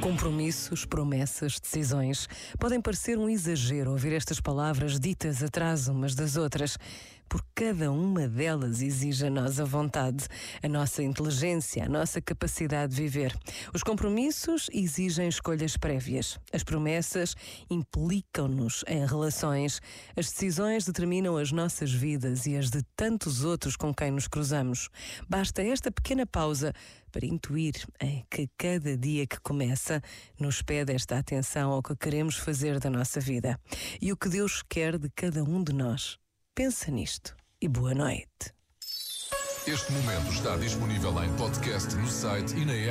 Compromissos, promessas, decisões. Podem parecer um exagero ouvir estas palavras ditas atrás umas das outras, porque cada uma delas exige a nossa vontade, a nossa inteligência, a nossa capacidade de viver. Os compromissos exigem escolhas prévias. As promessas implicam-nos em relações. As decisões determinam as nossas vidas e as de tantos outros com quem nos cruzamos. Basta esta pequena pausa para intuir em que cada dia que começa nos pede esta atenção ao que queremos fazer da nossa vida e o que Deus quer de cada um de nós. Pensa nisto e boa noite. Este momento está disponível em podcast no site e na app.